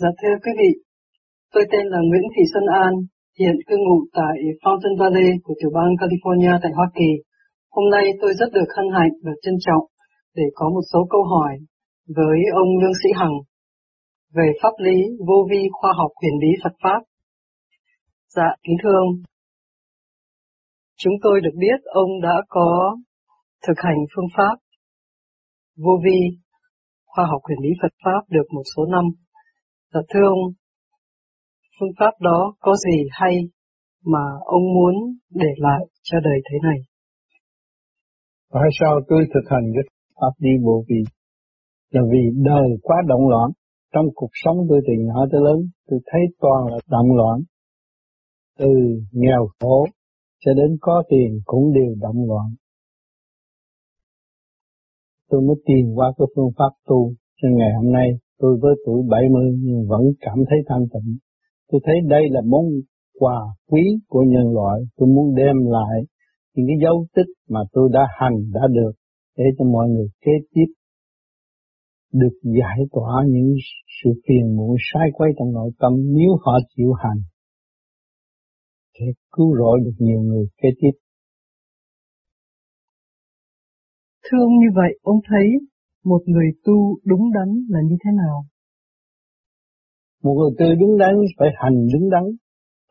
Dạ thưa quý vị, tôi tên là Nguyễn Thị Xuân An, hiện cư ngụ tại Fountain Valley của tiểu bang California tại Hoa Kỳ. Hôm nay tôi rất được hân hạnh và trân trọng để có một số câu hỏi với ông Lương Sĩ Hằng về pháp lý vô vi khoa học huyền bí Phật Pháp. Dạ, kính thưa ông, chúng tôi được biết ông đã có thực hành phương pháp vô vi khoa học huyền bí Phật Pháp được một số năm. Dạ thưa ông, phương pháp đó có gì hay mà ông muốn để lại cho đời thế này? Tại sao tôi thực hành cái pháp đi bộ vì Là vì đời quá động loạn. Trong cuộc sống tôi từ nhỏ tới lớn, tôi thấy toàn là động loạn. Từ nghèo khổ cho đến có tiền cũng đều động loạn. Tôi mới tìm qua cái phương pháp tu cho ngày hôm nay tôi với tuổi 70 nhưng vẫn cảm thấy thanh tịnh. Tôi thấy đây là món quà quý của nhân loại. Tôi muốn đem lại những cái dấu tích mà tôi đã hành, đã được để cho mọi người kế tiếp được giải tỏa những sự phiền muộn sai quay trong nội tâm nếu họ chịu hành sẽ cứu rỗi được nhiều người kế tiếp. Thưa ông như vậy, ông thấy một người tu đúng đắn là như thế nào? Một người tu đúng đắn phải hành đúng đắn,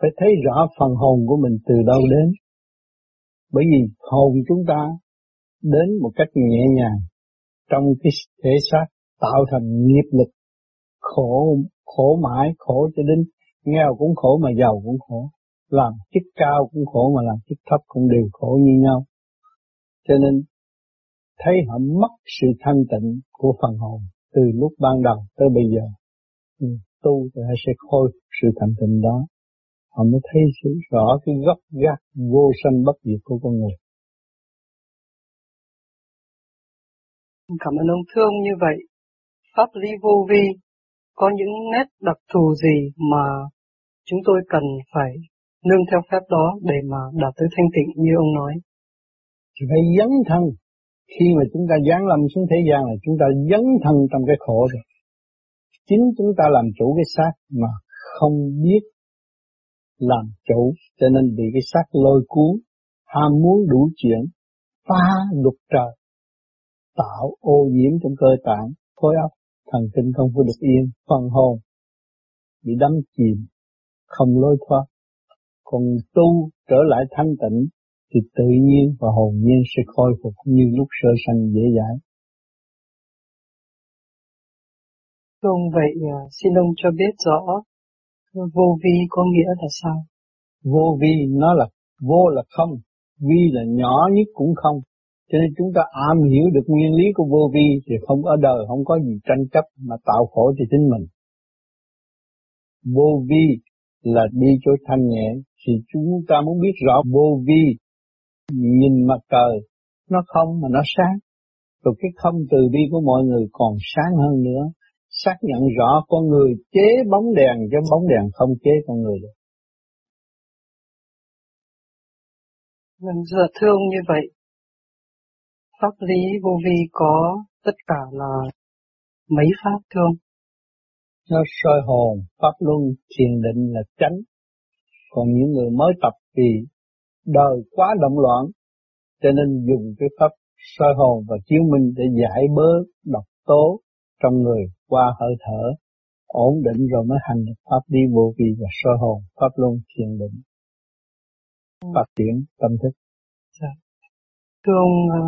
phải thấy rõ phần hồn của mình từ đâu đến. Bởi vì hồn chúng ta đến một cách nhẹ nhàng trong cái thể xác tạo thành nghiệp lực khổ khổ mãi khổ cho đến nghèo cũng khổ mà giàu cũng khổ làm chức cao cũng khổ mà làm chức thấp cũng đều khổ như nhau cho nên thấy họ mất sự thanh tịnh của phần hồn từ lúc ban đầu tới bây giờ ừ, tu thì họ sẽ khôi sự thanh tịnh đó họ mới thấy sự rõ cái gốc gác vô sanh bất diệt của con người Cảm ơn ông thương như vậy pháp lý vô vi có những nét đặc thù gì mà chúng tôi cần phải nương theo phép đó để mà đạt tới thanh tịnh như ông nói. Thì phải dấn thân. Khi mà chúng ta giáng lâm xuống thế gian là chúng ta dấn thân trong cái khổ rồi. Chính chúng ta làm chủ cái xác mà không biết làm chủ cho nên bị cái xác lôi cuốn ham muốn đủ chuyện phá luật trời tạo ô nhiễm trong cơ tạng khối óc thần kinh không có được yên, phần hồn bị đắm chìm, không lôi thoát. Còn tu trở lại thanh tịnh thì tự nhiên và hồn nhiên sẽ khôi phục như lúc sơ sanh dễ dãi. Ông vậy à, xin ông cho biết rõ vô vi có nghĩa là sao? Vô vi nó là vô là không, vi là nhỏ nhất cũng không, cho nên chúng ta am hiểu được nguyên lý của vô vi thì không ở đời không có gì tranh chấp mà tạo khổ cho chính mình. Vô vi là đi chỗ thanh nhẹ thì chúng ta muốn biết rõ vô vi nhìn mặt trời nó không mà nó sáng rồi cái không từ bi của mọi người còn sáng hơn nữa xác nhận rõ con người chế bóng đèn chứ bóng đèn không chế con người được. Vâng, giờ thưa ông như vậy, pháp lý vô vi có tất cả là mấy pháp thương? Nó soi hồn, pháp luân, thiền định là chánh. Còn những người mới tập thì đời quá động loạn, cho nên dùng cái pháp soi hồn và chiếu minh để giải bớt độc tố trong người qua hơi thở, ổn định rồi mới hành được pháp đi vô vi và soi hồn, pháp luân, thiền định, phát triển tâm thức. Dạ. Thưa ông, ờ,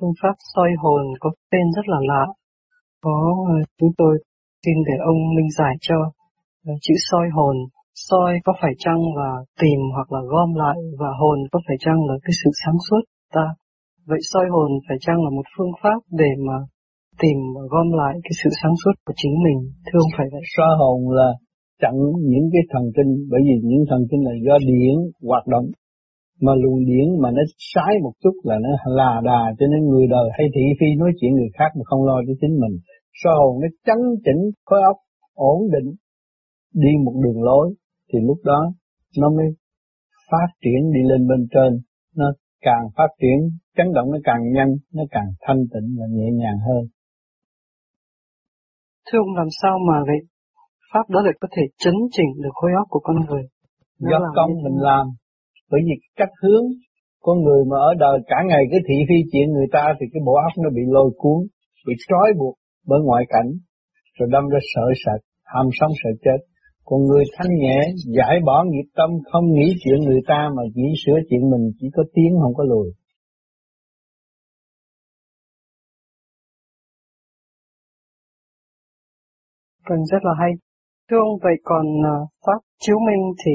phương pháp soi hồn có tên rất là lạ. Có ờ, chúng tôi xin để ông minh giải cho ờ, chữ soi hồn. Soi có phải chăng là tìm hoặc là gom lại và hồn có phải chăng là cái sự sáng suốt ta. Vậy soi hồn phải chăng là một phương pháp để mà tìm và gom lại cái sự sáng suốt của chính mình, thưa ông phải vậy? Soi hồn là chặn những cái thần kinh, bởi vì những thần kinh là do điển hoạt động mà luồng điển mà nó sai một chút là nó là đà cho nên người đời hay thị phi nói chuyện người khác mà không lo cho chính mình soi hồn nó chấn chỉnh khối óc ổn định đi một đường lối thì lúc đó nó mới phát triển đi lên bên trên nó càng phát triển chấn động nó càng nhanh nó càng thanh tịnh và nhẹ nhàng hơn thưa ông làm sao mà vậy pháp đó lại có thể chấn chỉnh được khối óc của con người. Do công mình làm, bởi vì cách hướng con người mà ở đời cả ngày cái thị phi chuyện người ta thì cái bộ óc nó bị lôi cuốn, bị trói buộc bởi ngoại cảnh, rồi đâm ra sợ sệt, ham sống sợ chết. Còn người thanh nhẹ, giải bỏ nghiệp tâm, không nghĩ chuyện người ta mà chỉ sửa chuyện mình, chỉ có tiếng không có lùi. Vâng, rất là hay. Thưa ông, vậy còn ờ, Pháp chiếu minh thì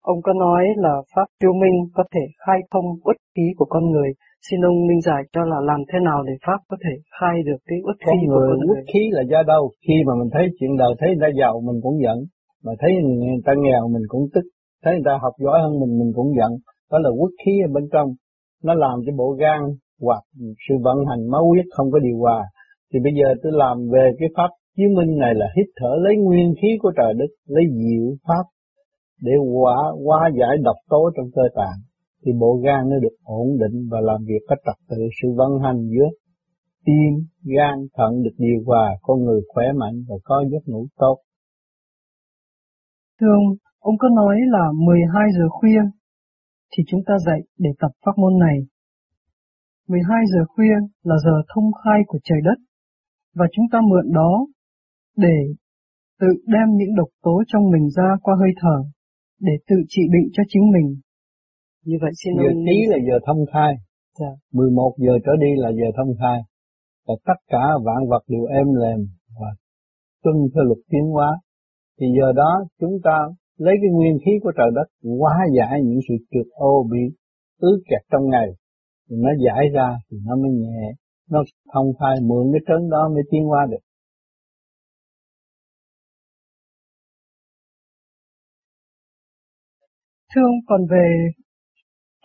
ông có nói là Pháp chiếu minh có thể khai thông bất khí của con người. Xin ông minh giải cho là làm thế nào để Pháp có thể khai được cái uất khí con người, của con người. Uất khí là do đâu? Khi mà mình thấy chuyện đời, thấy người ta giàu mình cũng giận. Mà thấy người ta nghèo mình cũng tức. Thấy người ta học giỏi hơn mình mình cũng giận. Đó là uất khí ở bên trong. Nó làm cho bộ gan hoặc sự vận hành máu huyết không có điều hòa. Thì bây giờ tôi làm về cái pháp Chiếu minh này là hít thở lấy nguyên khí của trời đất, lấy diệu pháp để hóa hóa giải độc tố trong cơ tạng thì bộ gan nó được ổn định và làm việc có trật tự sự vận hành giữa tim, gan, thận được điều hòa, con người khỏe mạnh và có giấc ngủ tốt. Thưa ông, ông có nói là 12 giờ khuya thì chúng ta dậy để tập pháp môn này. 12 giờ khuya là giờ thông khai của trời đất và chúng ta mượn đó để tự đem những độc tố trong mình ra qua hơi thở, để tự trị bệnh cho chính mình. Như vậy xin Giờ tí là giờ thông khai, dạ. 11 giờ trở đi là giờ thông khai, và tất cả vạn vật đều êm lềm và tuân theo luật tiến hóa. Thì giờ đó chúng ta lấy cái nguyên khí của trời đất hóa giải những sự trượt ô bị ứ kẹt trong ngày, thì nó giải ra thì nó mới nhẹ, nó thông khai mượn cái trấn đó mới tiến hóa được. Thưa ông, còn về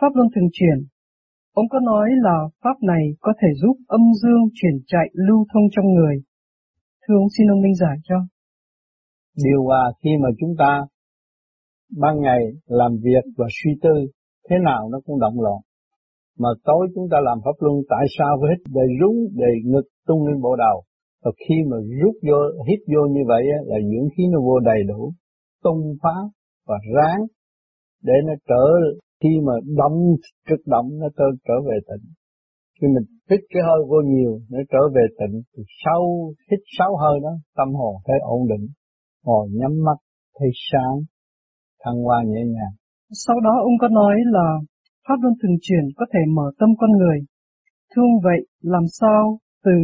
Pháp Luân Thường Chuyển, ông có nói là Pháp này có thể giúp âm dương chuyển chạy lưu thông trong người. Thưa ông, xin ông minh giải cho. Điều hòa khi mà chúng ta ban ngày làm việc và suy tư, thế nào nó cũng động loạn. Mà tối chúng ta làm Pháp Luân tại sao với hít đầy rúng, đầy ngực tung lên bộ đầu. Và khi mà rút vô, hít vô như vậy là dưỡng khí nó vô đầy đủ, tung phá và ráng để nó trở khi mà động trực động nó trở, trở về tịnh khi mình hít cái hơi vô nhiều nó trở về tịnh thì sau hít sáu hơi đó tâm hồn thấy ổn định. Ngồi nhắm mắt thấy sáng thăng hoa nhẹ nhàng. Sau đó ông có nói là pháp luân thường chuyển có thể mở tâm con người. Thương vậy làm sao từ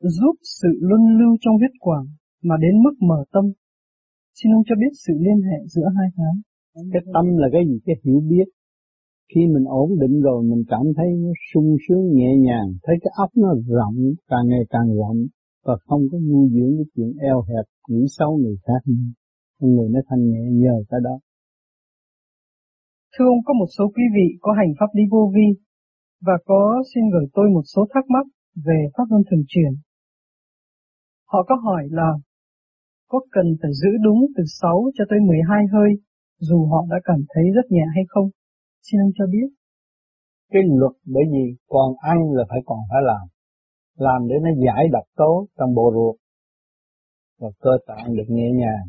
giúp sự luân lưu trong huyết quản mà đến mức mở tâm? Xin ông cho biết sự liên hệ giữa hai cái cái tâm là cái gì? Cái hiểu biết. Khi mình ổn định rồi mình cảm thấy nó sung sướng nhẹ nhàng, thấy cái óc nó rộng, càng ngày càng rộng và không có nuôi dưỡng cái chuyện eo hẹp, nghĩ xấu người khác nữa. Con người nó thanh nhẹ nhờ cái đó. Thưa ông, có một số quý vị có hành pháp đi vô vi và có xin gửi tôi một số thắc mắc về pháp luân thường truyền. Họ có hỏi là có cần phải giữ đúng từ 6 cho tới 12 hơi dù họ đã cảm thấy rất nhẹ hay không? Xin ông cho biết. Cái luật bởi vì còn ăn là phải còn phải làm. Làm để nó giải độc tố trong bộ ruột và cơ tạng được nhẹ nhàng.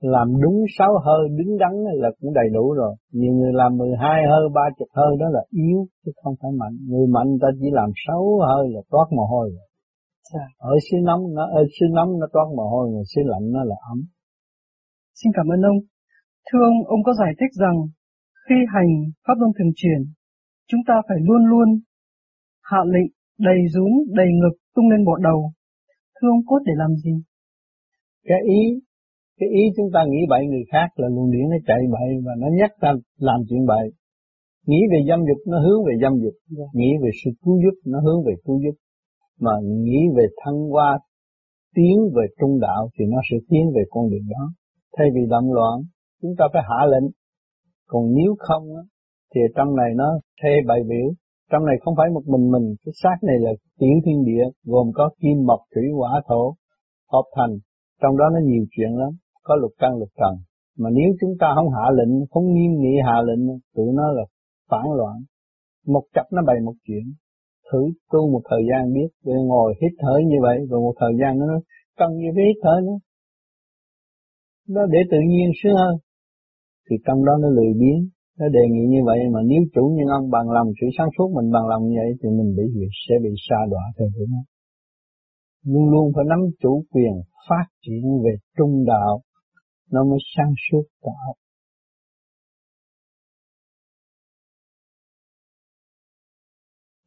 Làm đúng sáu hơi đứng đắn là cũng đầy đủ rồi. Nhiều người làm 12 hơi, 30 hơi đó là yếu chứ không phải mạnh. Người mạnh ta chỉ làm sáu hơi là toát mồ hôi rồi. Dạ. Ở xứ nóng nó ở xứ nóng nó toát mồ hôi, rồi xứ lạnh nó là ấm. Xin cảm ơn ông. Thưa ông, ông có giải thích rằng khi hành pháp luân thường chuyển, chúng ta phải luôn luôn hạ lệnh đầy rún, đầy ngực tung lên bộ đầu. Thưa ông cốt để làm gì? Cái ý, cái ý chúng ta nghĩ bậy người khác là luồng điển nó chạy bậy và nó nhắc ta làm chuyện bậy. Nghĩ về dâm dục nó hướng về dâm dục, yeah. Dạ. nghĩ về sự cứu giúp nó hướng về cứu giúp, mà nghĩ về thăng hoa tiến về trung đạo thì nó sẽ tiến về con đường đó. Thay vì động loạn chúng ta phải hạ lệnh còn nếu không thì trong này nó thê bài biểu. Trong này không phải một mình mình, cái xác này là tiểu thiên địa, gồm có kim mộc thủy hỏa thổ, hợp thành. Trong đó nó nhiều chuyện lắm, có lục căn lục trần. Mà nếu chúng ta không hạ lệnh, không nghiêm nghị hạ lệnh, tụi nó là phản loạn. Một chập nó bày một chuyện. Thử tu một thời gian biết rồi ngồi hít thở như vậy, rồi một thời gian nó cần như thế hít thở nữa. Nó để tự nhiên sướng hơn thì trong đó nó lười biếng. Nó đề nghị như vậy mà nếu chủ nhân ông bằng lòng sự sáng suốt mình bằng lòng như vậy thì mình bị sẽ bị sa đọa theo của nó. Luôn luôn phải nắm chủ quyền phát triển về trung đạo nó mới sáng suốt đạo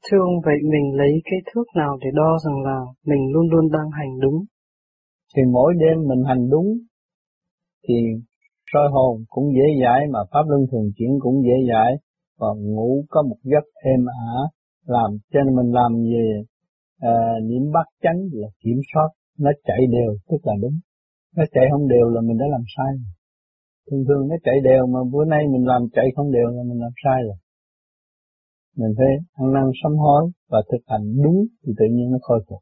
Thưa ông, vậy mình lấy cái thước nào để đo rằng là mình luôn luôn đang hành đúng? Thì mỗi đêm mình hành đúng, thì soi hồn cũng dễ dãi mà pháp luân thường chuyển cũng dễ dãi. Và ngủ có một giấc êm ả làm cho nên mình làm gì? À, niệm bắt chánh là kiểm soát. Nó chạy đều tức là đúng. Nó chạy không đều là mình đã làm sai thường thường nó chạy đều mà bữa nay mình làm chạy không đều là mình làm sai rồi. Mình phải ăn năn sám hối và thực hành đúng thì tự nhiên nó khôi phục.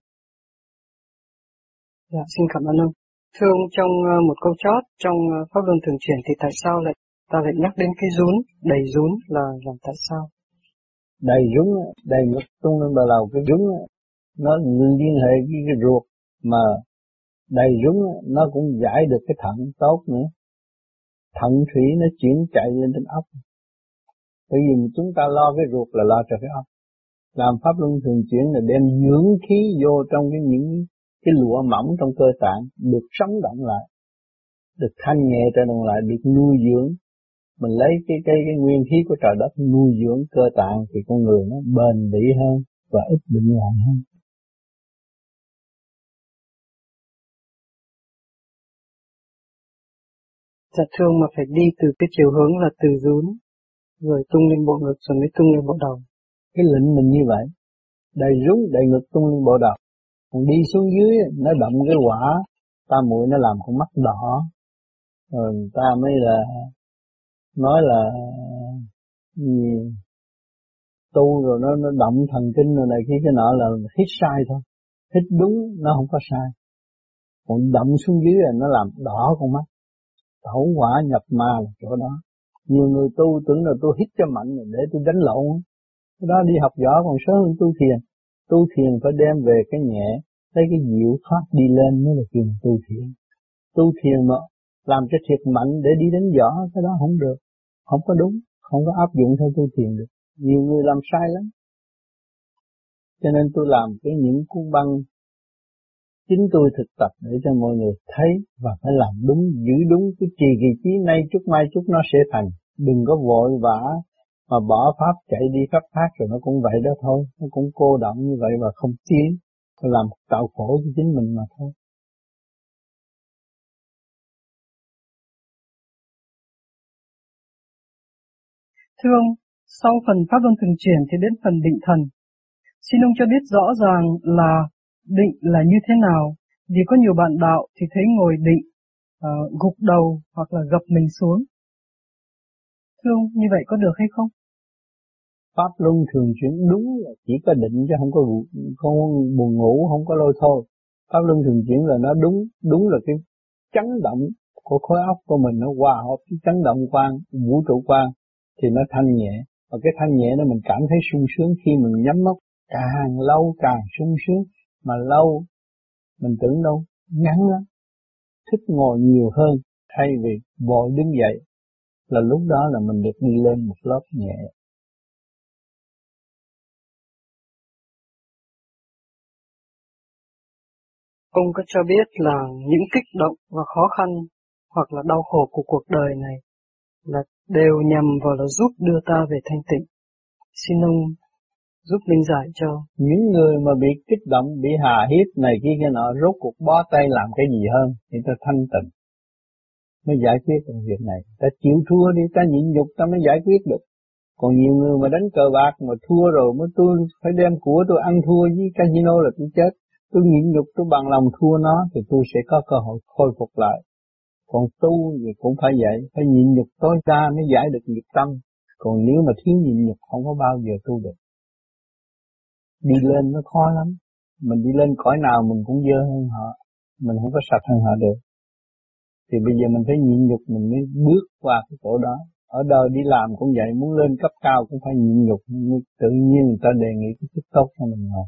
Dạ, xin cảm ơn ông. Thưa ông, trong ờ, một câu chót trong ờ, Pháp Luân Thường Chuyển thì tại sao lại ta lại nhắc đến cái rún, đầy rún là làm tại sao? Đầy rún, đầy ngực tung lên bờ lầu cái rún nó liên hệ với cái ruột mà đầy rún nó cũng giải được cái thận tốt nữa. Thận thủy nó chuyển chạy lên trên ốc bởi vì chúng ta lo cái ruột là lo cho cái ốc. Làm pháp luân thường chuyển là đem dưỡng khí vô trong cái những cái lụa mỏng trong cơ tạng được sống động lại, được thanh nhẹ trở động lại, được nuôi dưỡng. Mình lấy cái cái cái nguyên khí của trời đất nuôi dưỡng cơ tạng thì con người nó bền bỉ hơn và ít bệnh hoạn hơn. Dạ thương mà phải đi từ cái chiều hướng là từ rún rồi tung lên bộ ngực rồi mới tung lên bộ đầu. Cái lệnh mình như vậy, đầy rúng đầy ngực tung lên bộ đầu. Còn đi xuống dưới nó đậm cái quả, ta muội nó làm con mắt đỏ, rồi ta mới là nói là gì? Tu rồi nó nó động thần kinh rồi này khi cái nọ là hít sai thôi. Hít đúng nó không có sai. Còn động xuống dưới là nó làm đỏ con mắt. Tẩu quả nhập ma là chỗ đó. Nhiều người tu tưởng là tôi hít cho mạnh để tôi đánh lộn. Cái đó đi học võ còn sớm hơn tu thiền tu thiền phải đem về cái nhẹ, lấy cái dịu thoát đi lên mới là chuyện tu thiền. Tu thiền mà làm cho thiệt mạnh để đi đến võ cái đó không được. Không có đúng, không có áp dụng theo tu thiền được. Nhiều người làm sai lắm. Cho nên tôi làm cái những cuốn băng chính tôi thực tập để cho mọi người thấy và phải làm đúng, giữ đúng cái trì kỳ trí nay chút mai chút nó sẽ thành. Đừng có vội vã mà bỏ pháp chạy đi khắp pháp rồi nó cũng vậy đó thôi nó cũng cô động như vậy và không tiến làm tạo khổ cho chính mình mà thôi Thưa ông, sau phần Pháp Luân Thường Chuyển thì đến phần định thần. Xin ông cho biết rõ ràng là định là như thế nào? Vì có nhiều bạn đạo thì thấy ngồi định, uh, gục đầu hoặc là gập mình xuống. Thưa ông, như vậy có được hay không? Pháp luân thường chuyển đúng là chỉ có định chứ không có không buồn ngủ, không có lôi thôi. Pháp luân thường chuyển là nó đúng, đúng là cái chấn động của khối óc của mình nó hòa hợp với chấn động quan, vũ trụ quan thì nó thanh nhẹ. Và cái thanh nhẹ đó mình cảm thấy sung sướng khi mình nhắm mắt càng lâu càng sung sướng mà lâu mình tưởng đâu ngắn lắm thích ngồi nhiều hơn thay vì vội đứng dậy là lúc đó là mình được đi lên một lớp nhẹ Ông có cho biết là những kích động và khó khăn hoặc là đau khổ của cuộc đời này là đều nhằm vào là giúp đưa ta về thanh tịnh. Xin ông giúp minh giải cho. Những người mà bị kích động, bị hà hiếp này kia kia nọ, rốt cuộc bó tay làm cái gì hơn, thì ta thanh tịnh mới giải quyết được việc này. Ta chịu thua đi, ta nhịn nhục ta mới giải quyết được. Còn nhiều người mà đánh cờ bạc mà thua rồi mới tôi phải đem của tôi ăn thua với casino là tôi chết. Tôi nhịn nhục tôi bằng lòng thua nó thì tôi sẽ có cơ hội khôi phục lại. Còn tu thì cũng phải vậy, phải nhịn nhục tối đa mới giải được nghiệp tâm. Còn nếu mà thiếu nhịn nhục không có bao giờ tu được. Đi lên nó khó lắm. Mình đi lên cõi nào mình cũng dơ hơn họ. Mình không có sạch hơn họ được. Thì bây giờ mình phải nhịn nhục mình mới bước qua cái chỗ đó. Ở đời đi làm cũng vậy muốn lên cấp cao cũng phải nhịn nhục. Tự nhiên người ta đề nghị cái chức tốt cho mình ngồi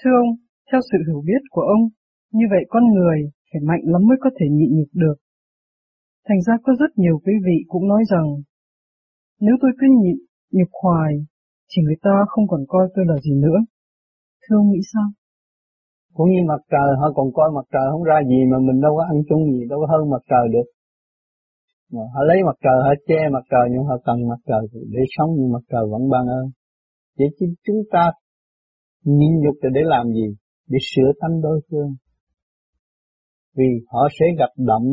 Thưa ông, theo sự hiểu biết của ông, như vậy con người phải mạnh lắm mới có thể nhịn nhục được. Thành ra có rất nhiều quý vị cũng nói rằng, nếu tôi cứ nhịn nhục hoài, thì người ta không còn coi tôi là gì nữa. Thưa ông nghĩ sao? Cũng như mặt trời, họ còn coi mặt trời không ra gì mà mình đâu có ăn chung gì, đâu có hơn mặt trời được. Mà họ lấy mặt trời, họ che mặt trời nhưng họ cần mặt trời để sống nhưng mặt trời vẫn ban ơn. Vậy chứ chúng ta nhịn nhục để làm gì? Để sửa tánh đối phương. Vì họ sẽ gặp động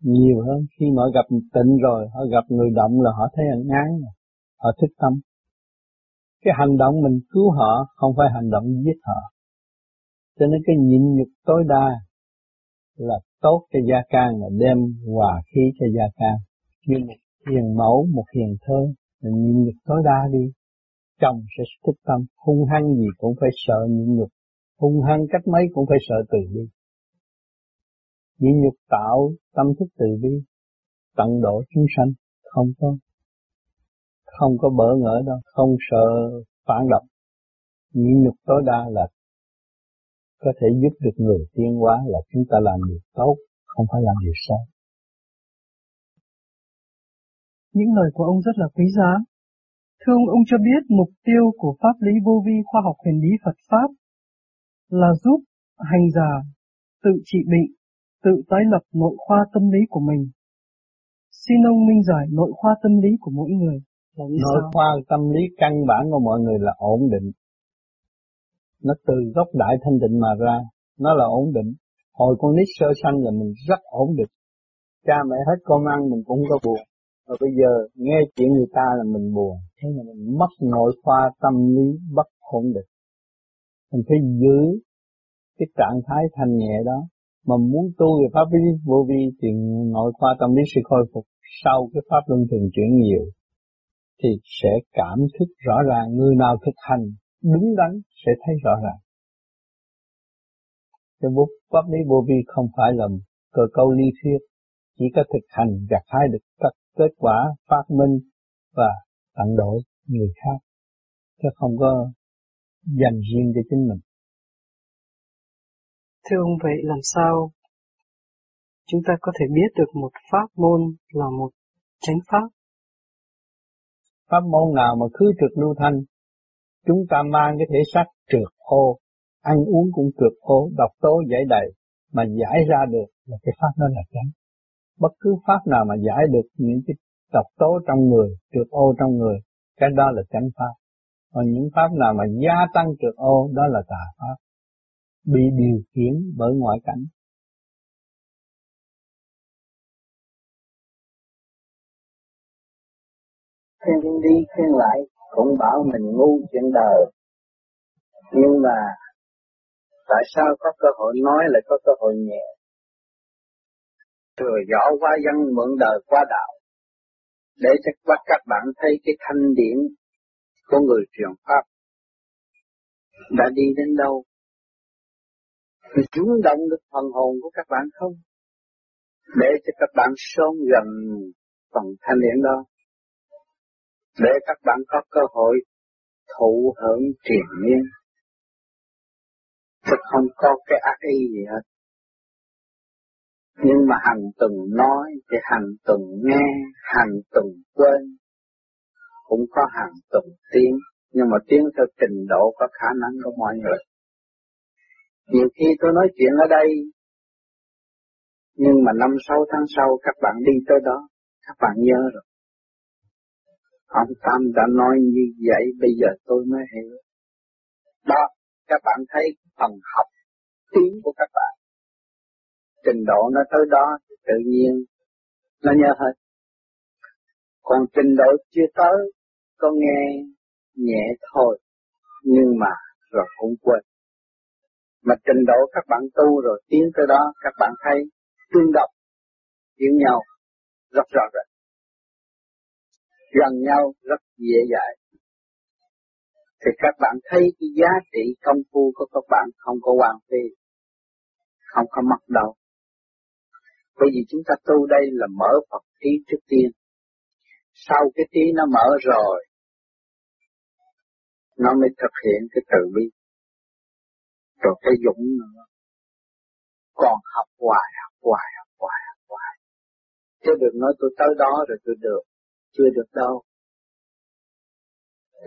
nhiều hơn. Khi mà gặp tịnh rồi, họ gặp người động là họ thấy ăn án, họ thích tâm. Cái hành động mình cứu họ, không phải hành động giết họ. Cho nên cái nhịn nhục tối đa là tốt cho gia can là đem hòa khí cho gia can. Như một hiền mẫu, một hiền thơ, mình nhịn nhục tối đa đi. Chồng sẽ thích tâm, hung hăng gì cũng phải sợ nhịn nhục, hung hăng cách mấy cũng phải sợ từ bi. Nhịn nhục tạo tâm thức từ bi, tận độ chúng sanh, không có không có bỡ ngỡ đâu, không sợ phản động. Nhịn nhục tối đa là có thể giúp được người tiên hóa là chúng ta làm điều tốt, không phải làm điều xấu. Những lời của ông rất là quý giá. Thưa ông, ông cho biết mục tiêu của pháp lý vô vi khoa học huyền lý Phật Pháp là giúp hành giả tự trị bệnh, tự tái lập nội khoa tâm lý của mình. Xin ông minh giải nội khoa tâm lý của mỗi người. Nội sao? khoa tâm lý căn bản của mọi người là ổn định, nó từ gốc đại thanh tịnh mà ra, nó là ổn định. Hồi con nít sơ sanh là mình rất ổn định. Cha mẹ hết con ăn mình cũng có buồn. Và bây giờ nghe chuyện người ta là mình buồn. Thế là mình mất nội khoa tâm lý bất ổn định. Mình phải giữ cái trạng thái thanh nhẹ đó. Mà muốn tu về pháp lý vô vi thì nội khoa tâm lý sẽ khôi phục sau cái pháp luân thường chuyển nhiều thì sẽ cảm thức rõ ràng người nào thực hành đúng đắn sẽ thấy rõ ràng. Cái bút pháp lý vô vi không phải là cơ cấu lý thuyết, chỉ có thực hành gặt hái được các kết quả phát minh và tận đổi người khác, chứ không có dành riêng cho chính mình. Thưa ông vậy làm sao chúng ta có thể biết được một pháp môn là một chánh pháp? Pháp môn nào mà cứ trực lưu thanh Chúng ta mang cái thể xác trượt ô, ăn uống cũng trượt ô, độc tố giải đầy, mà giải ra được là cái pháp đó là chánh. Bất cứ pháp nào mà giải được những cái độc tố trong người, trượt ô trong người, cái đó là chánh pháp. Còn những pháp nào mà gia tăng trượt ô, đó là tà pháp. Bị điều khiển bởi ngoại cảnh. Khuyên đi khuyên lại cũng bảo mình ngu chuyện đời nhưng mà tại sao có cơ hội nói lại có cơ hội nhẹ thừa rõ qua dân mượn đời qua đạo, để cho các các bạn thấy cái thanh điển của người truyền pháp. Đã đi đến đâu? Thì chúng động được phần hồn của các bạn không? Để cho các bạn sống gần phần thanh điển đó. Để các bạn có cơ hội thụ hưởng triền miên. Chứ không có cái ác ý gì hết nhưng mà hàng tuần nói thì hàng tuần nghe hàng tuần quên cũng có hàng tuần tiếng nhưng mà tiếng theo trình độ có khả năng của mọi người nhiều khi tôi nói chuyện ở đây nhưng mà năm sáu tháng sau các bạn đi tới đó các bạn nhớ rồi Ông Tam đã nói như vậy, bây giờ tôi mới hiểu. Đó, các bạn thấy phần học tiếng của các bạn. Trình độ nó tới đó, tự nhiên nó nhớ hết. Còn trình độ chưa tới, có nghe nhẹ thôi, nhưng mà rồi cũng quên. Mà trình độ các bạn tu rồi tiến tới đó, các bạn thấy tương đồng, hiểu nhau rất rõ rệt gần nhau rất dễ dãi. Thì các bạn thấy cái giá trị công phu của các bạn không có hoàn phí, không có mất đâu. Bởi vì chúng ta tu đây là mở Phật trí trước tiên. Sau cái trí nó mở rồi, nó mới thực hiện cái từ bi. rồi cái dũng nữa còn học hoài học hoài học hoài học hoài chứ đừng nói tôi tới đó rồi tôi được chưa được đâu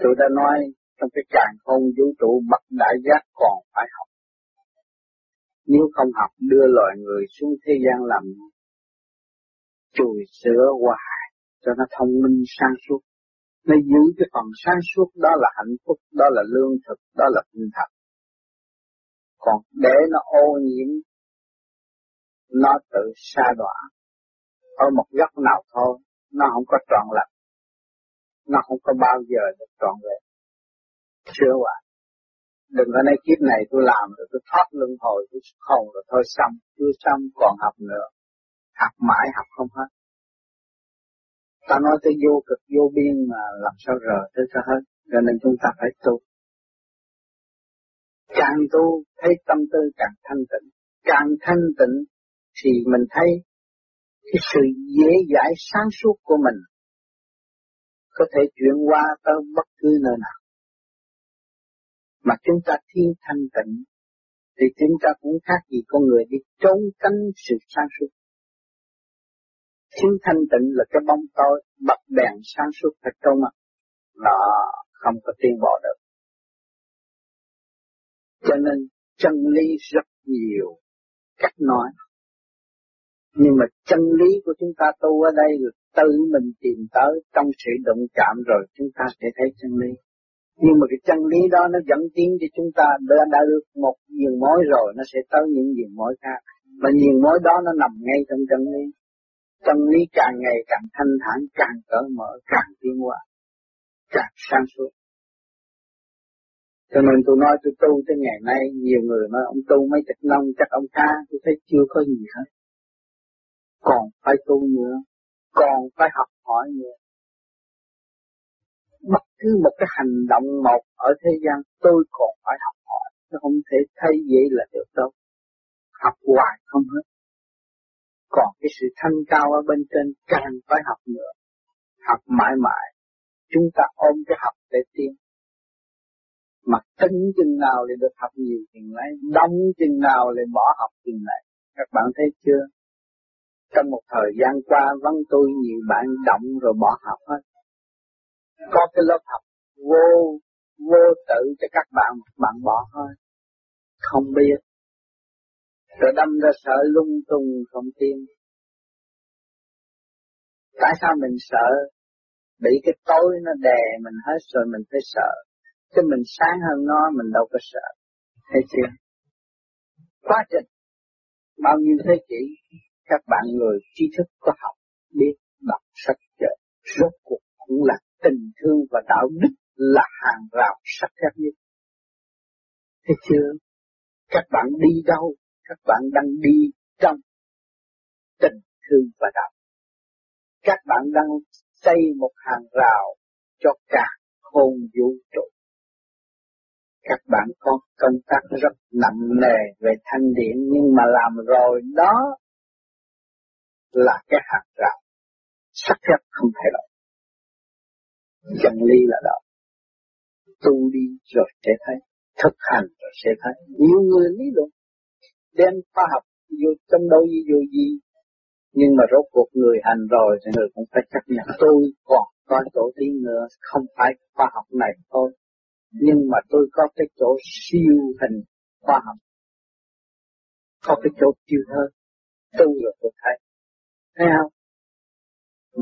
tôi đã nói trong cái càng không vũ trụ bậc đại giác còn phải học nếu không học đưa loài người xuống thế gian làm chùi sửa hoài cho nó thông minh sáng suốt, nó giữ cái phần sáng suốt đó là hạnh phúc, đó là lương thực, đó là tinh thần còn để nó ô nhiễm, nó tự xa đọa ở một góc nào thôi, nó không có trọn lành, nó không có bao giờ được trọn vẹn chưa hoài đừng có nói kiếp này tôi làm rồi, tôi thoát luân hồi, tôi không rồi, thôi xong, chưa xong còn học nữa. Học mãi, học không hết. Ta nói tới vô cực, vô biên mà làm sao rờ tới cho hết, cho nên chúng ta phải tu. Càng tu, thấy tâm tư càng thanh tịnh. Càng thanh tịnh thì mình thấy cái sự dễ dãi sáng suốt của mình có thể chuyển qua tới bất cứ nơi nào. Mà chúng ta thiên thanh tịnh, thì chúng ta cũng khác gì con người đi trốn tránh sự sáng suốt. Thiên thanh tịnh là cái bóng tối bật đèn sáng suốt thật trong mặt. Nó không có tiến bộ được. Cho nên chân lý rất nhiều cách nói. Nhưng mà chân lý của chúng ta tu ở đây là tự mình tìm tới, trong sự động chạm rồi chúng ta sẽ thấy chân lý. Nhưng mà cái chân lý đó nó dẫn tiến cho chúng ta đã, đã được một nhiều mối rồi nó sẽ tới những nhiều mối khác. mà nhiều mối đó nó nằm ngay trong chân lý. Chân lý càng ngày càng thanh thản, càng cởi mở, càng tiến hóa, càng sáng suốt. Cho nên tôi nói tôi tu tới ngày nay, nhiều người nói ông tu mấy chục năm chắc ông ca, tôi thấy chưa có gì hết. Còn phải tu nữa, còn phải học hỏi nữa. Bất cứ một cái hành động một ở thế gian tôi còn phải học hỏi, chứ không thể thấy vậy là được đâu. Học hoài không hết. Còn cái sự thanh cao ở bên trên càng phải học nữa. Học mãi mãi. Chúng ta ôm cái học để tiến. Mà tính chừng nào thì được học nhiều chừng lấy, đông chừng nào thì bỏ học chừng này. Các bạn thấy chưa? Trong một thời gian qua vắng tôi nhiều bạn động rồi bỏ học hết. Có cái lớp học vô vô tự cho các bạn, bạn bỏ thôi. Không biết. Rồi đâm ra sợ lung tung không tin. Tại sao mình sợ? Bị cái tối nó đè mình hết rồi mình phải sợ. Chứ mình sáng hơn nó mình đâu có sợ. Thấy chưa? Quá trình bao nhiêu thế kỷ các bạn người trí thức có học biết đọc sách chợ rốt cuộc cũng là tình thương và đạo đức là hàng rào sắc thép nhất. Thấy chưa? Các bạn đi đâu? Các bạn đang đi trong tình thương và đạo. Các bạn đang xây một hàng rào cho cả khôn vũ trụ. Các bạn có công tác rất nặng nề về thanh điển, nhưng mà làm rồi đó là cái hạt rào sắc thép không thể đổi chân lý là đạo. Tu đi rồi sẽ thấy, thực hành rồi sẽ thấy. Nhiều người lý luận, đem khoa học vô trong đâu gì, vô gì. Nhưng mà rốt cuộc người hành rồi thì người cũng phải chấp nhận. Tôi còn có chỗ đi nữa, không phải khoa học này thôi. Nhưng mà tôi có cái chỗ siêu hình khoa học. Có cái chỗ siêu hơn. Tu rồi tôi thấy. Thấy không?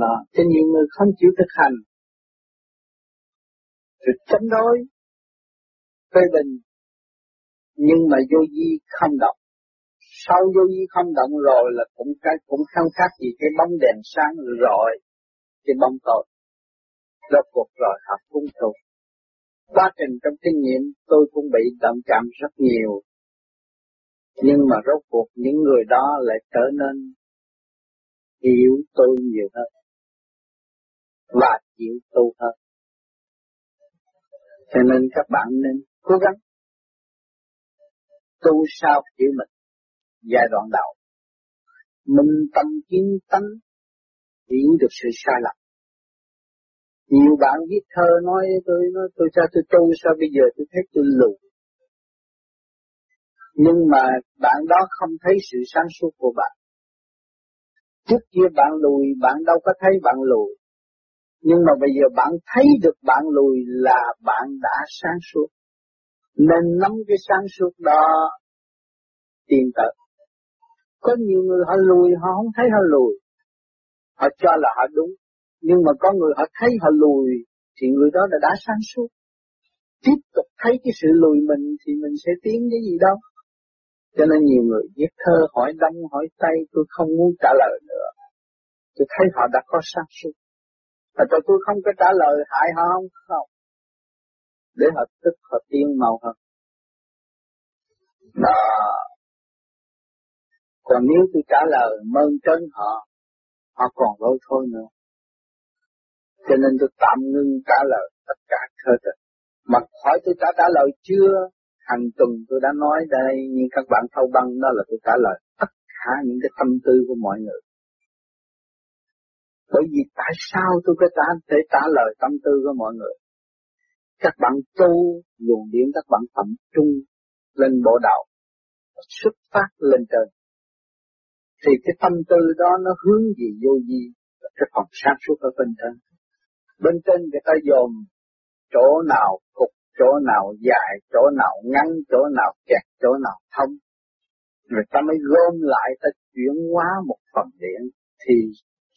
Đó. Cho nhiều người không chịu thực hành sự chống đối. Phê bình. Nhưng mà vô di không động. Sau vô vi không động rồi là cũng cái, cũng không khác gì cái bóng đèn sáng rồi. Cái bóng tối. Rốt cuộc rồi học cung tu. Quá trình trong kinh nghiệm tôi cũng bị động chạm rất nhiều. Nhưng mà rốt cuộc những người đó lại trở nên hiểu tôi nhiều hơn và chịu tu hơn. Cho nên các bạn nên cố gắng tu sao hiểu mình giai đoạn đầu minh tâm kiến tánh hiểu được sự sai lầm nhiều bạn viết thơ nói tôi nói tôi sao tôi tu sao bây giờ tôi thấy tôi lù Nhưng mà bạn đó không thấy sự sáng suốt của bạn. Trước kia bạn lùi, bạn đâu có thấy bạn lùi. Nhưng mà bây giờ bạn thấy được bạn lùi là bạn đã sáng suốt. Nên nắm cái sáng suốt đó tiền tật. Có nhiều người họ lùi, họ không thấy họ lùi. Họ cho là họ đúng. Nhưng mà có người họ thấy họ lùi, thì người đó đã đã sáng suốt. Tiếp tục thấy cái sự lùi mình thì mình sẽ tiến cái gì đâu. Cho nên nhiều người viết thơ hỏi đông hỏi tây tôi không muốn trả lời nữa. Tôi thấy họ đã có sáng suốt. Và tôi tôi không có trả lời hại họ không? Không. Để họ tức họ tiên màu hơn. Đó. Còn nếu tôi trả lời mơn trớn họ, họ còn lỗi thôi nữa. Cho nên tôi tạm ngưng trả lời tất cả thơ tình. Mà hỏi tôi trả trả lời chưa, hàng tuần tôi đã nói đây, nhưng các bạn thâu băng đó là tôi trả lời tất cả những cái tâm tư của mọi người. Bởi vì tại sao tôi có trả, thể trả lời tâm tư của mọi người? Các bạn tu, luồng điển các bạn tập trung lên bộ đạo, xuất phát lên trên. Thì cái tâm tư đó nó hướng gì vô gì, cái phần sáng suốt ở bên trên. Bên trên người ta dồn chỗ nào cục, chỗ nào dài, chỗ nào ngắn, chỗ nào kẹt, chỗ nào thông. Người ta mới gom lại ta chuyển hóa một phần điện thì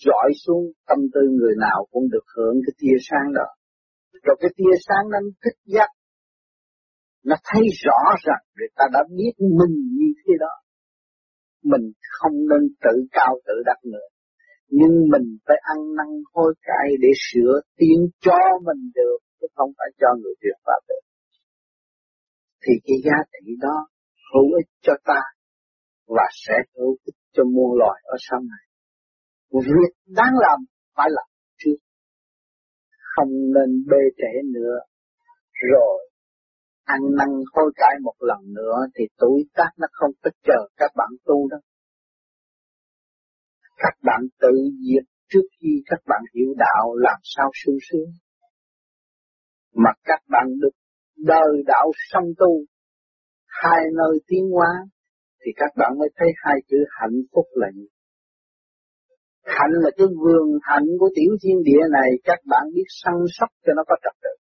dọi xuống tâm tư người nào cũng được hưởng cái tia sáng đó. Rồi cái tia sáng nó thích giác. Nó thấy rõ rằng người ta đã biết mình như thế đó. Mình không nên tự cao tự đặt nữa. Nhưng mình phải ăn năn hối cải để sửa tiến cho mình được, chứ không phải cho người tuyệt pháp được. Thì cái giá trị đó hữu ích cho ta và sẽ hữu ích cho muôn loài ở sau này. Việc đáng làm phải làm trước. Không nên bê trễ nữa. Rồi ăn năn hối cải một lần nữa thì tuổi tác nó không có chờ các bạn tu đâu. Các bạn tự diệt trước khi các bạn hiểu đạo làm sao sung sướng. Mà các bạn được đời đạo song tu, hai nơi tiến hóa, thì các bạn mới thấy hai chữ hạnh phúc là gì. Hạnh là cái vườn hạnh của tiểu thiên địa này, các bạn biết săn sóc cho nó có trật tự.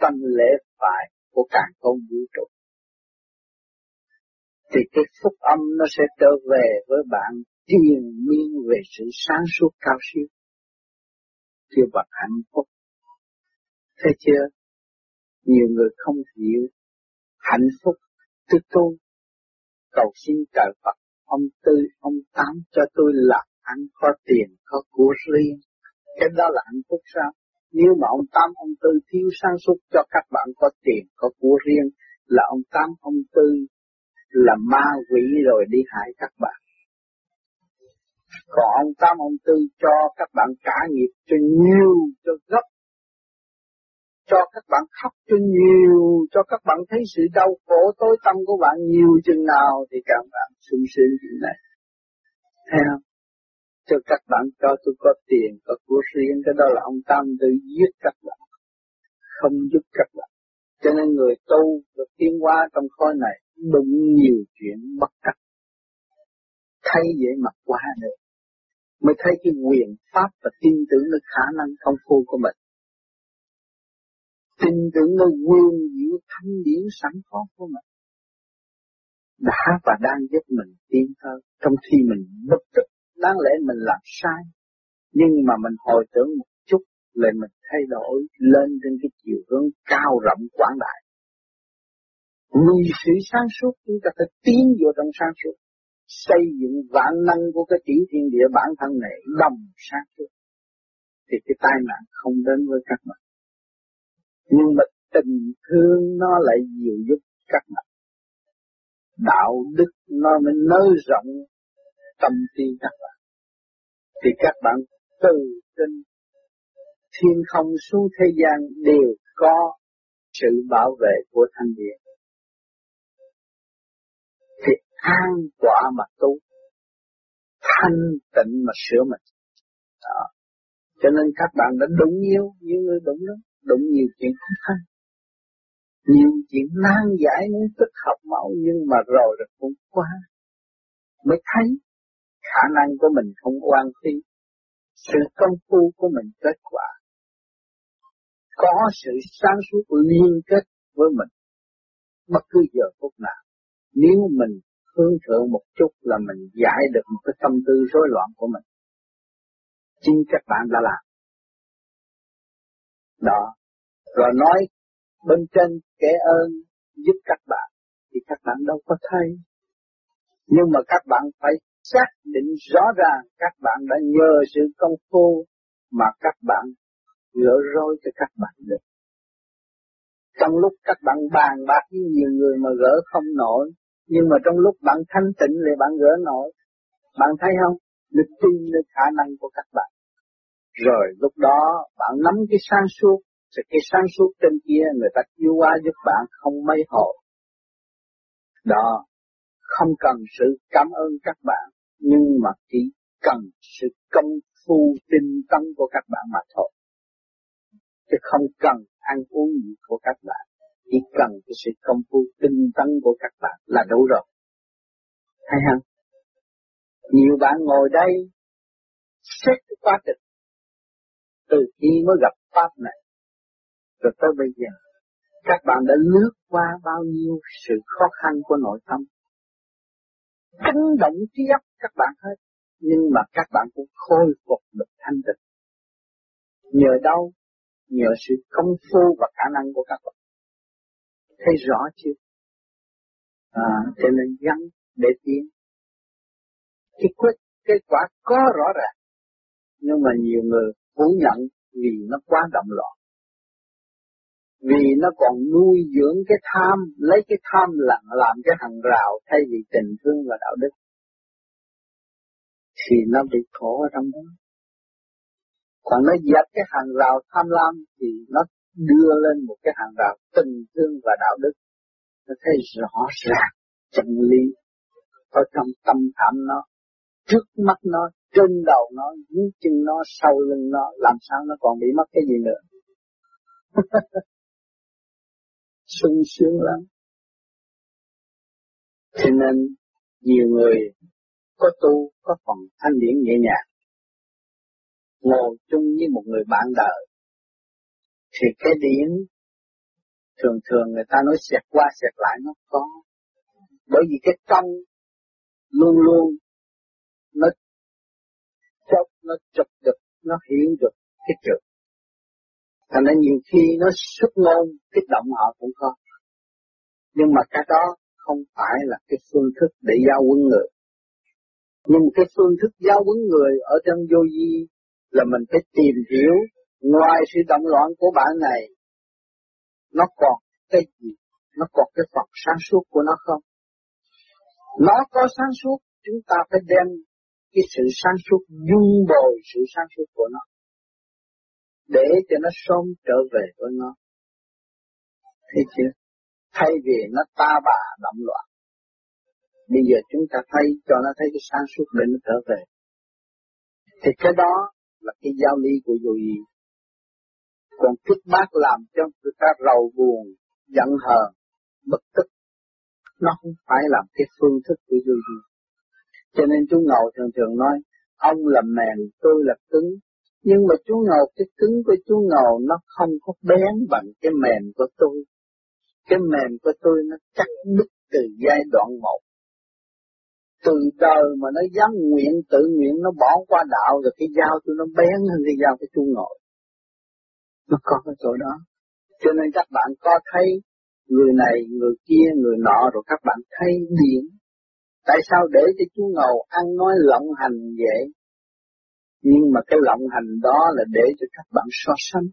Tâm lễ phải của càng không vũ trụ. Thì cái phúc âm nó sẽ trở về với bạn triền miên về sự sáng suốt cao siêu. chưa bằng hạnh phúc. Thấy chưa? Nhiều người không hiểu hạnh phúc tôi tu cầu xin trời Phật ông Tư, ông Tám cho tôi làm ăn có tiền, có của riêng. Cái đó là hạnh phúc sao? Nếu mà ông Tám, ông Tư thiếu sáng suốt cho các bạn có tiền, có của riêng, là ông Tám, ông Tư là ma quỷ rồi đi hại các bạn. Còn ông Tám, ông Tư cho các bạn trả nghiệp cho nhiều, cho gấp cho các bạn khóc cho nhiều, cho các bạn thấy sự đau khổ tối tâm của bạn nhiều chừng nào thì các bạn sung sướng chuyện này. Thấy không? Cho các bạn cho tôi có tiền, có của riêng, cái đó là ông Tam tự giết các bạn, không giúp các bạn. Cho nên người tu được tiến hóa trong khối này đụng nhiều chuyện bất cập. Thấy vậy mặt qua được. Mới thấy cái quyền pháp và tin tưởng được khả năng công phu của mình tin tưởng nơi quyền diệu thanh điển sẵn có của mình, đã và đang giúp mình tiến hơn trong khi mình bất tức đáng lẽ mình làm sai, nhưng mà mình hồi tưởng một chút, lại mình thay đổi, lên trên cái chiều hướng cao rộng quảng đại. Vì sự sáng suốt, chúng ta phải tiến vào trong sáng suốt, xây dựng vạn năng của cái chỉ thiên địa bản thân này đồng sáng suốt. Thì cái tai nạn không đến với các bạn nhưng mà tình thương nó lại dịu giúp các bạn. Đạo đức nó mới nới rộng tâm trí các bạn. Thì các bạn từ trên thiên không xuống thế gian đều có sự bảo vệ của thanh điện. Thì an quả mà tu, thanh tịnh mà sửa mình. Đó. Cho nên các bạn đã đúng yêu, như người đúng đó đụng nhiều chuyện khó khăn, Nhiều chuyện nan giải những tức học mẫu nhưng mà rồi rồi cũng qua. Mới thấy khả năng của mình không quan phí. Sự công phu của mình kết quả. Có sự sáng suốt liên kết với mình. Bất cứ giờ phút nào. Nếu mình hướng thượng một chút là mình giải được một cái tâm tư rối loạn của mình. Chính các bạn đã làm. Đó. Rồi nói bên trên kể ơn giúp các bạn thì các bạn đâu có thấy. Nhưng mà các bạn phải xác định rõ ràng các bạn đã nhờ sự công phu mà các bạn gỡ rối cho các bạn được. Trong lúc các bạn bàn bạc với nhiều người mà gỡ không nổi, nhưng mà trong lúc bạn thanh tịnh thì bạn gỡ nổi. Bạn thấy không? Được tin được khả năng của các bạn. Rồi lúc đó bạn nắm cái sáng suốt, thì cái sáng suốt trên kia người ta yêu qua giúp bạn không mấy hộ. Đó, không cần sự cảm ơn các bạn, nhưng mà chỉ cần sự công phu tinh tấn của các bạn mà thôi. Chứ không cần ăn uống gì của các bạn chỉ cần cái sự công phu tinh tấn của các bạn là đủ rồi. Hay không? Nhiều bạn ngồi đây xét quá trình từ khi mới gặp Pháp này rồi tới bây giờ các bạn đã lướt qua bao nhiêu sự khó khăn của nội tâm? Chấn động trí óc các bạn hết nhưng mà các bạn cũng khôi phục được thanh tịnh. Nhờ đâu? Nhờ sự công phu và khả năng của các bạn. Thấy rõ chưa? À, cho nên gắn để tiến. Cái quyết kết quả có rõ ràng nhưng mà nhiều người phủ nhận vì nó quá động loạn. Vì nó còn nuôi dưỡng cái tham, lấy cái tham lặng làm cái hàng rào thay vì tình thương và đạo đức. Thì nó bị khổ ở trong đó. Còn nó dẹp cái hàng rào tham lam thì nó đưa lên một cái hàng rào tình thương và đạo đức. Nó thấy rõ ràng chân lý ở trong tâm thẳm nó, trước mắt nó trên đầu nó, dưới chân nó, sau lưng nó, làm sao nó còn bị mất cái gì nữa? Sung sướng lắm. Cho nên nhiều người có tu, có phần thanh điển nhẹ nhàng, ngồi chung với một người bạn đời, thì cái điển thường thường người ta nói xẹt qua xẹt lại nó có. Bởi vì cái trong luôn luôn nó chốc nó chụp được, nó hiểu được cái trực thành ra nhiều khi nó xuất ngôn kích động họ cũng có. Nhưng mà cái đó không phải là cái phương thức để giao quân người. Nhưng cái phương thức giao huấn người ở trong vô vi là mình phải tìm hiểu ngoài sự động loạn của bạn này, nó còn cái gì? Nó còn cái phần sáng suốt của nó không? Nó có sáng suốt, chúng ta phải đem cái sự sáng suốt dung bồi sự sáng suốt của nó, để cho nó sớm trở về với nó. Thế chưa? Thay vì nó ta bà động loạn, bây giờ chúng ta thấy, cho nó thấy cái sáng suốt để nó trở về. Thì cái đó là cái giáo lý của vô gì còn kích bác làm cho người ta rầu buồn, giận hờn, bất tức, nó không phải làm cái phương thức của vô gì cho nên chú ngầu thường thường nói, ông là mềm tôi là cứng. Nhưng mà chú ngầu cái cứng của chú ngầu nó không có bén bằng cái mềm của tôi. Cái mềm của tôi nó chắc đứt từ giai đoạn một. Từ đời mà nó dám nguyện, tự nguyện, nó bỏ qua đạo rồi cái dao tôi nó bén hơn cái dao của chú ngầu nó có cái chỗ đó. Cho nên các bạn có thấy người này, người kia, người nọ, rồi các bạn thấy điển tại sao để cho chú ngầu ăn nói lộng hành vậy? Nhưng mà cái lộng hành đó là để cho các bạn so sánh.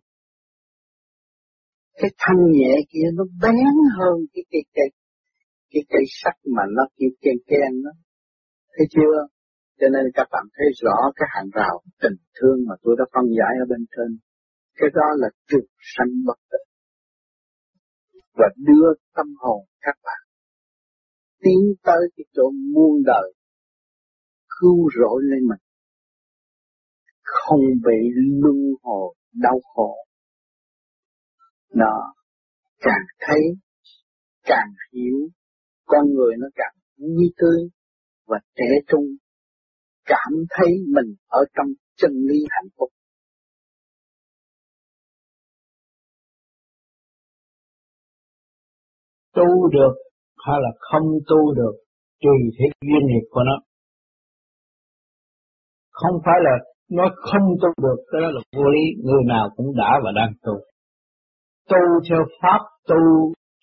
Cái thanh nhẹ kia nó bén hơn cái cây cây cái cây sắt mà nó kêu ken ken đó. Thấy chưa? Cho nên các bạn thấy rõ cái hàng rào tình thương mà tôi đã phân giải ở bên trên. Cái đó là trực sanh bất tử và đưa tâm hồn các bạn tiến tới cái chỗ muôn đời cứu rỗi lên mình không bị luân hồi đau khổ nó càng thấy, càng hiểu, con người nó càng vui tươi và trẻ trung, cảm thấy mình ở trong chân lý hạnh phúc. Tu được hay là không tu được tùy theo duyên nghiệp của nó. Không phải là nói không tu được, cái đó là vô lý, người nào cũng đã và đang tu. Tu theo pháp tu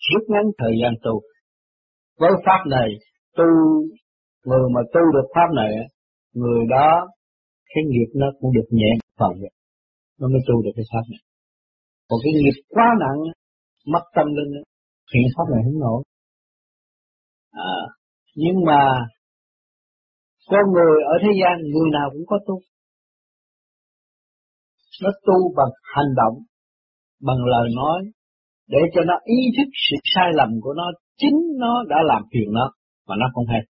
rút ngắn thời gian tu. Với pháp này, tu người mà tu được pháp này, người đó cái nghiệp nó cũng được nhẹ phần vậy. Nó mới tu được cái pháp này. Còn cái nghiệp quá nặng, mất tâm linh, hiện pháp này không nổi. À, nhưng mà con người ở thế gian người nào cũng có tu. Nó tu bằng hành động, bằng lời nói, để cho nó ý thức sự sai lầm của nó, chính nó đã làm phiền nó, mà nó không hay.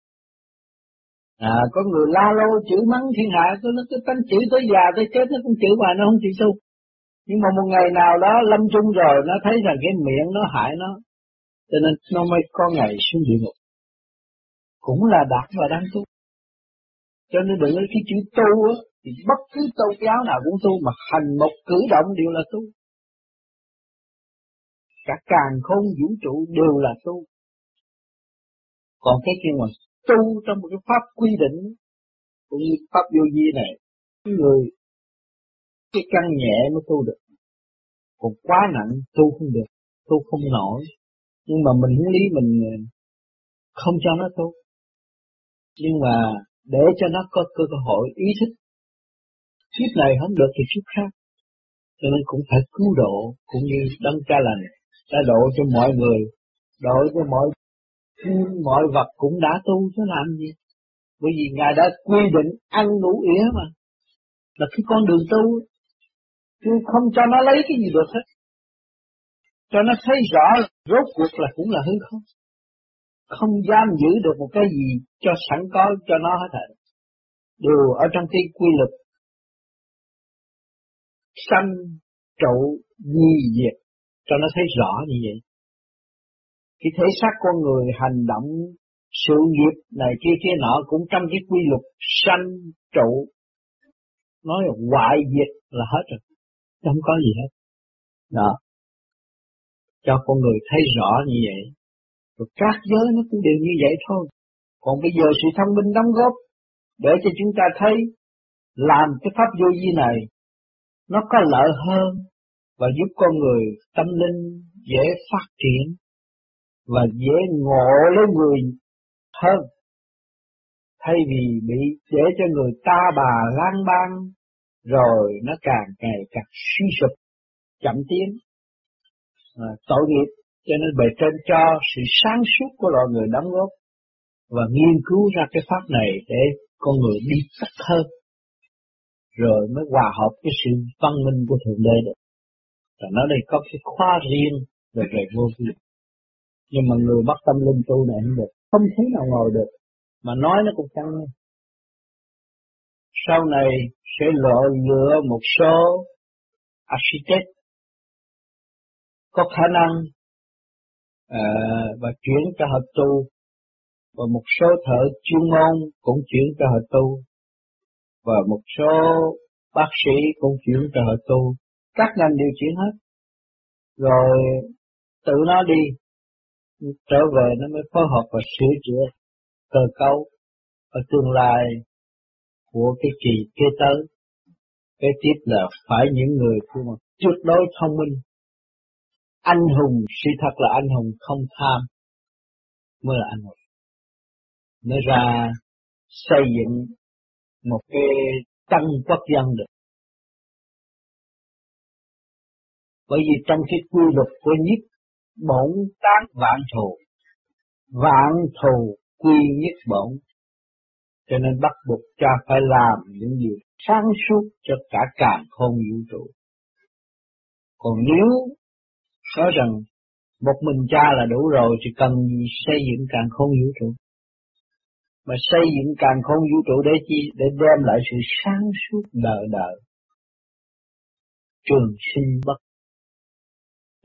À, có người la lô chửi mắng thiên hạ, nó cứ tánh chửi tới già tới chết nó cũng chửi mà nó không chịu tu. Nhưng mà một ngày nào đó lâm chung rồi nó thấy rằng cái miệng nó hại nó, cho nên nó mới có ngày xuống địa ngục. Cũng là đạt và đang tu. Cho nên đừng lấy cái chữ tu á, thì bất cứ tôn giáo nào cũng tu, mà hành một cử động đều là tu. Cả càng không vũ trụ đều là tu. Còn cái kia mà tu trong một cái pháp quy định, cũng như pháp vô vi này, người cái căn nhẹ mới tu được. Còn quá nặng tu không được, tu không nổi. Nhưng mà mình lý mình ờ, không cho nó tu. Nhưng mà để cho nó có cơ hội ý thức, kiếp này không được thì kiếp khác. Cho nên cũng phải cứu độ cũng như đấng cha lành đã độ cho mọi người, độ cho mọi mọi vật cũng đã tu, chứ làm gì? Bởi vì ngài đã quy định ăn ngủ ỉa mà. Là cái con đường tu, chứ không cho nó lấy cái gì được hết. Cho nó thấy rõ rốt cuộc là cũng là hư không không dám giữ được một cái gì cho sẵn có, cho nó hết thảy đều ở trong cái quy luật sanh, trụ di diệt, cho nó thấy rõ như vậy. Cái thể xác con người hành động, sự nghiệp này kia kia nọ cũng trong cái quy luật sanh, trụ. Nói là hoại diệt là hết rồi. Không có gì hết. Đó. Cho con người thấy rõ như vậy rồi các giới nó cũng đều như vậy thôi. Còn bây giờ sự thông minh đóng góp để cho chúng ta thấy làm cái pháp vô vi này nó có lợi hơn và giúp con người tâm linh dễ phát triển và dễ ngộ lấy người hơn. Thay vì bị để cho người ta bà lang bang rồi nó càng ngày càng suy sụp chậm tiến. À, tội nghiệp cho nên bề trên cho sự sáng suốt của loài người đóng góp và nghiên cứu ra cái pháp này để con người đi tắt hơn. Rồi mới hòa hợp cái sự văn minh của thượng đế được. Và nó đây có cái khóa riêng về về vô vi. Nhưng mà người bắt tâm linh tu này không được, không thấy nào ngồi được. Mà nói nó cũng chẳng nghe sau này sẽ lựa lựa một số architect có khả năng À, và chuyển cho họ tu. Và một số thợ chuyên môn cũng chuyển cho họ tu. Và một số bác sĩ cũng chuyển cho họ tu. Các ngành đều chuyển hết. Rồi tự nó đi, trở về nó mới phối hợp và sửa chữa cơ cấu và tương lai của cái kỳ kế tới. Kế tiếp là phải những người mà tuyệt đối thông minh anh hùng sự thật là anh hùng không tham mới là anh hùng mới ra xây dựng một cái tăng quốc dân được. Bởi vì trong cái quy luật của nhất bổn tán vạn thù, vạn thù quy nhất bổn, cho nên bắt buộc cha phải làm những gì sáng suốt cho cả càng không vũ trụ. Còn nếu nói rằng một mình cha là đủ rồi thì cần gì xây dựng càng không vũ trụ mà xây dựng càng không vũ trụ để chi để đem lại sự sáng suốt đời đời trường sinh bất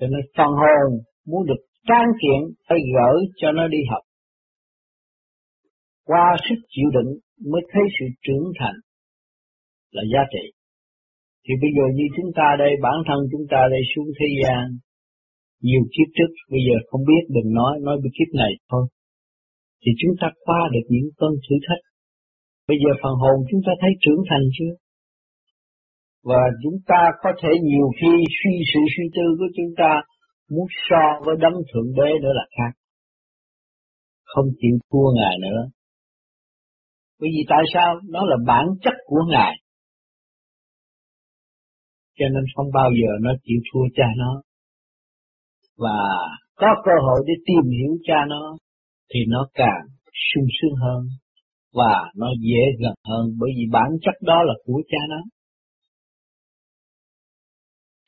cho nên phân hồn muốn được trang kiện phải gỡ cho nó đi học. Qua sức chịu đựng mới thấy sự trưởng thành là giá trị. Thì bây giờ như chúng ta đây, bản thân chúng ta đây xuống thế gian, nhiều kiếp trước, bây giờ không biết đừng nói, nói về kiếp này thôi. Thì chúng ta qua được những cơn thử thách. Bây giờ phần hồn chúng ta thấy trưởng thành chưa? Và chúng ta có thể nhiều khi suy sự suy tư của chúng ta muốn so với đấng thượng đế nữa là khác. Không chịu thua Ngài nữa. Bởi vì tại sao? Nó là bản chất của Ngài. Cho nên không bao giờ nó chịu thua cha nó. Và có cơ hội để tìm hiểu cha nó, thì nó càng sung sướng hơn và nó dễ gần hơn bởi vì bản chất đó là của cha nó.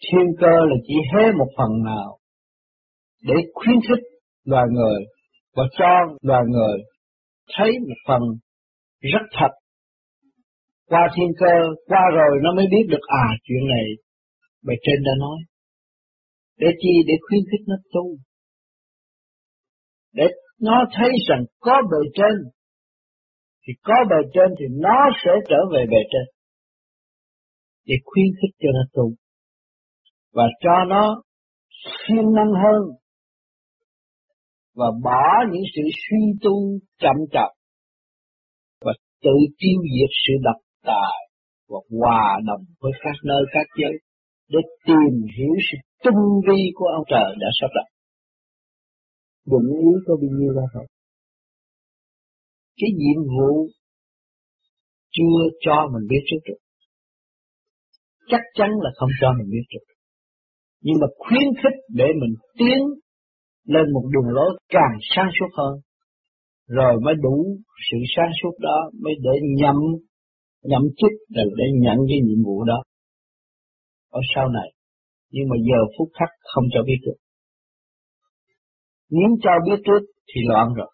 Thiên cơ là chỉ hé một phần nào để khuyến khích loài người và cho loài người thấy một phần rất thật. Qua thiên cơ, qua rồi nó mới biết được à chuyện này bề trên đã nói. Để chi? Để khuyến khích nó tu. Để nó thấy rằng có bề trên, thì có bề trên thì nó sẽ trở về bề trên. Để khuyến khích cho nó tu. Và cho nó siêng năng hơn và bỏ những sự suy tu chậm chậm và tự tiêu diệt sự độc tài và hòa đồng với các nơi các giới để tìm hiểu sự tinh vi của ông trời đã sắp đặt. Đụng ý có bao nhiêu ra thôi. Cái nhiệm vụ chưa cho mình biết trước được. Chắc chắn là không cho mình biết trước. Nhưng mà khuyến khích để mình tiến lên một đường lối càng sáng suốt hơn, rồi mới đủ sự sáng suốt đó mới để nhậm nhậm chức rồi để nhận cái nhiệm vụ đó ở sau này. Nhưng mà giờ phút khắc không cho biết được. Nếu cho biết trước thì loạn rồi.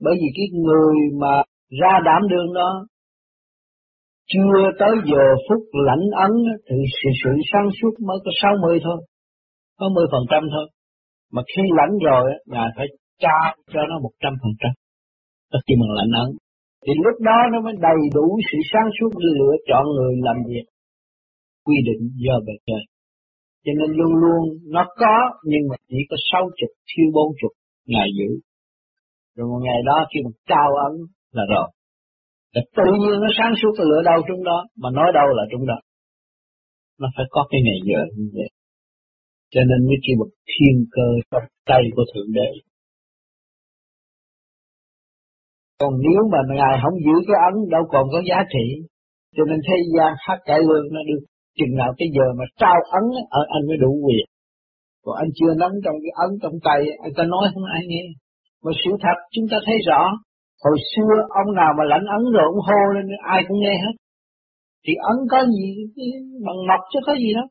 Bởi vì cái người mà ra đảm đương đó chưa tới giờ phút lãnh ấn thì sự, sự sáng suốt mới có 60 thôi, có 10 phần trăm thôi. Mà khi lãnh rồi, Ngài phải trao cho nó một trăm phần trăm. Tất khi mình lãnh ấn. Thì lúc đó nó mới đầy đủ sự sáng suốt lựa chọn người làm việc. Quy định do bề trời. Cho nên luôn luôn nó có, nhưng mà chỉ có sáu chục, thiếu bốn chục ngày giữ. Rồi một ngày đó khi mà trao ấn là rồi. Là tự nhiên nó sáng suốt lửa đâu trong đó, mà nói đâu là trong đó. Nó phải có cái ngày giờ như vậy. Cho nên mới kêu bậc thiên cơ trong tay của Thượng Đế. Còn nếu mà Ngài không giữ cái ấn đâu còn có giá trị. Cho nên thế gian hát cải lương nó được chừng nào cái giờ mà trao ấn ở anh mới đủ quyền. Còn anh chưa nắm trong cái ấn trong tay, anh ta nói không ai nghe. Mà sự thật chúng ta thấy rõ, hồi xưa ông nào mà lãnh ấn rồi ông hô lên ai cũng nghe hết. Thì ấn có gì, bằng mọc chứ có gì đâu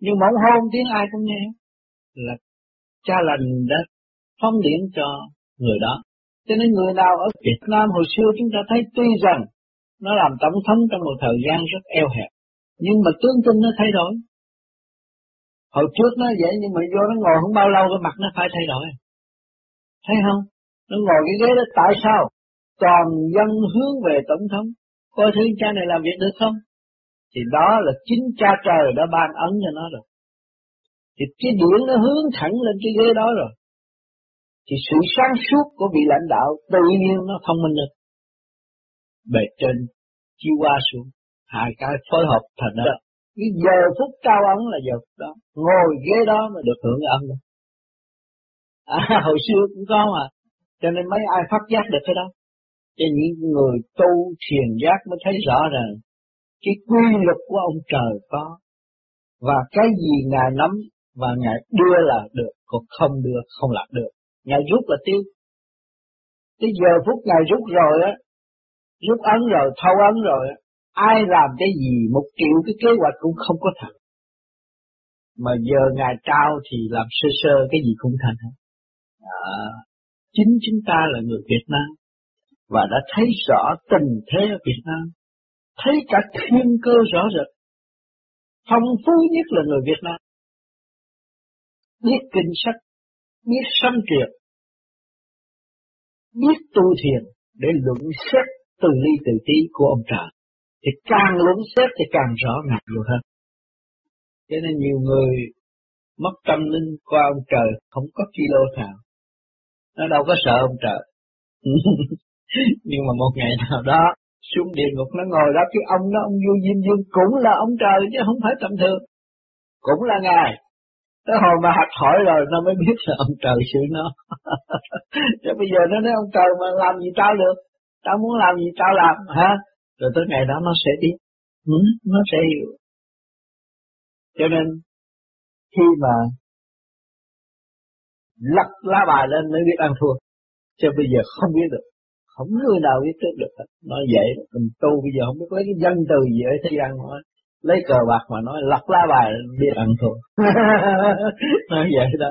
nhưng mà hô tiếng ai cũng nghe là cha lành đã phong điện cho người đó cho nên người nào ở Việt Nam hồi xưa chúng ta thấy tuy rằng nó làm tổng thống trong một thời gian rất eo hẹp nhưng mà tướng tinh nó thay đổi hồi trước nó vậy nhưng mà do nó ngồi không bao lâu cái mặt nó phải thay đổi thấy không nó ngồi cái ghế đó tại sao toàn dân hướng về tổng thống coi thứ cha này làm việc được không thì đó là chính cha trời đã ban ấn cho nó rồi. Thì cái điển nó hướng thẳng lên cái ghế đó rồi. Thì sự sáng suốt của vị lãnh đạo tự nhiên nó thông minh được. Bề trên chiêu qua xuống, hai cái phối hợp thành đó. Cái giờ phút cao ấn là giờ phút đó. Ngồi ghế đó mà được hưởng ân đó. À, hồi xưa cũng có mà. Cho nên mấy ai phát giác được cái đó. Cho những người tu thiền giác mới thấy rõ ràng cái quy luật của ông trời có và cái gì ngài nắm và ngài đưa là được còn không đưa không làm được ngài rút là tiêu cái giờ phút ngài rút rồi á rút ấn rồi thâu ấn rồi á ai làm cái gì một triệu cái kế hoạch cũng không có thật mà giờ ngài trao thì làm sơ sơ cái gì cũng thành hết à, chính chúng ta là người Việt Nam và đã thấy rõ tình thế ở Việt Nam thấy cả thiên cơ rõ rệt. Phong phú nhất là người Việt Nam. Biết kinh sách, biết sanh triệt, biết tu thiền để luận xét từ ly từ tí của ông trời. Thì càng lũng xét thì càng rõ ngạc nhiều hơn. Cho nên nhiều người mất tâm linh qua ông trời, không có kilo nào. Nó đâu có sợ ông trời. Nhưng mà một ngày nào đó, xuống địa ngục, nó ngồi đó cái ông đó, ông vô Diêm Dương cũng là ông trời chứ không phải tầm thường. Cũng là ngài. Tới hồi mà học hỏi rồi, nó mới biết là ông trời xử nó. Chứ bây giờ nó nói ông trời mà làm gì tao được. Tao muốn làm gì tao làm, hả? Rồi tới ngày đó nó sẽ biết. Ừ, nó sẽ hiểu. Cho nên khi mà lật lá bài lên mới biết ăn thua. Chứ bây giờ không biết được. Không người nào biết trước được. Nói vậy, mình tu bây giờ không biết lấy cái dân từ gì ở thế gian nói. Lấy cờ bạc mà nói lật lá bài biết ăn thua. nói vậy đó.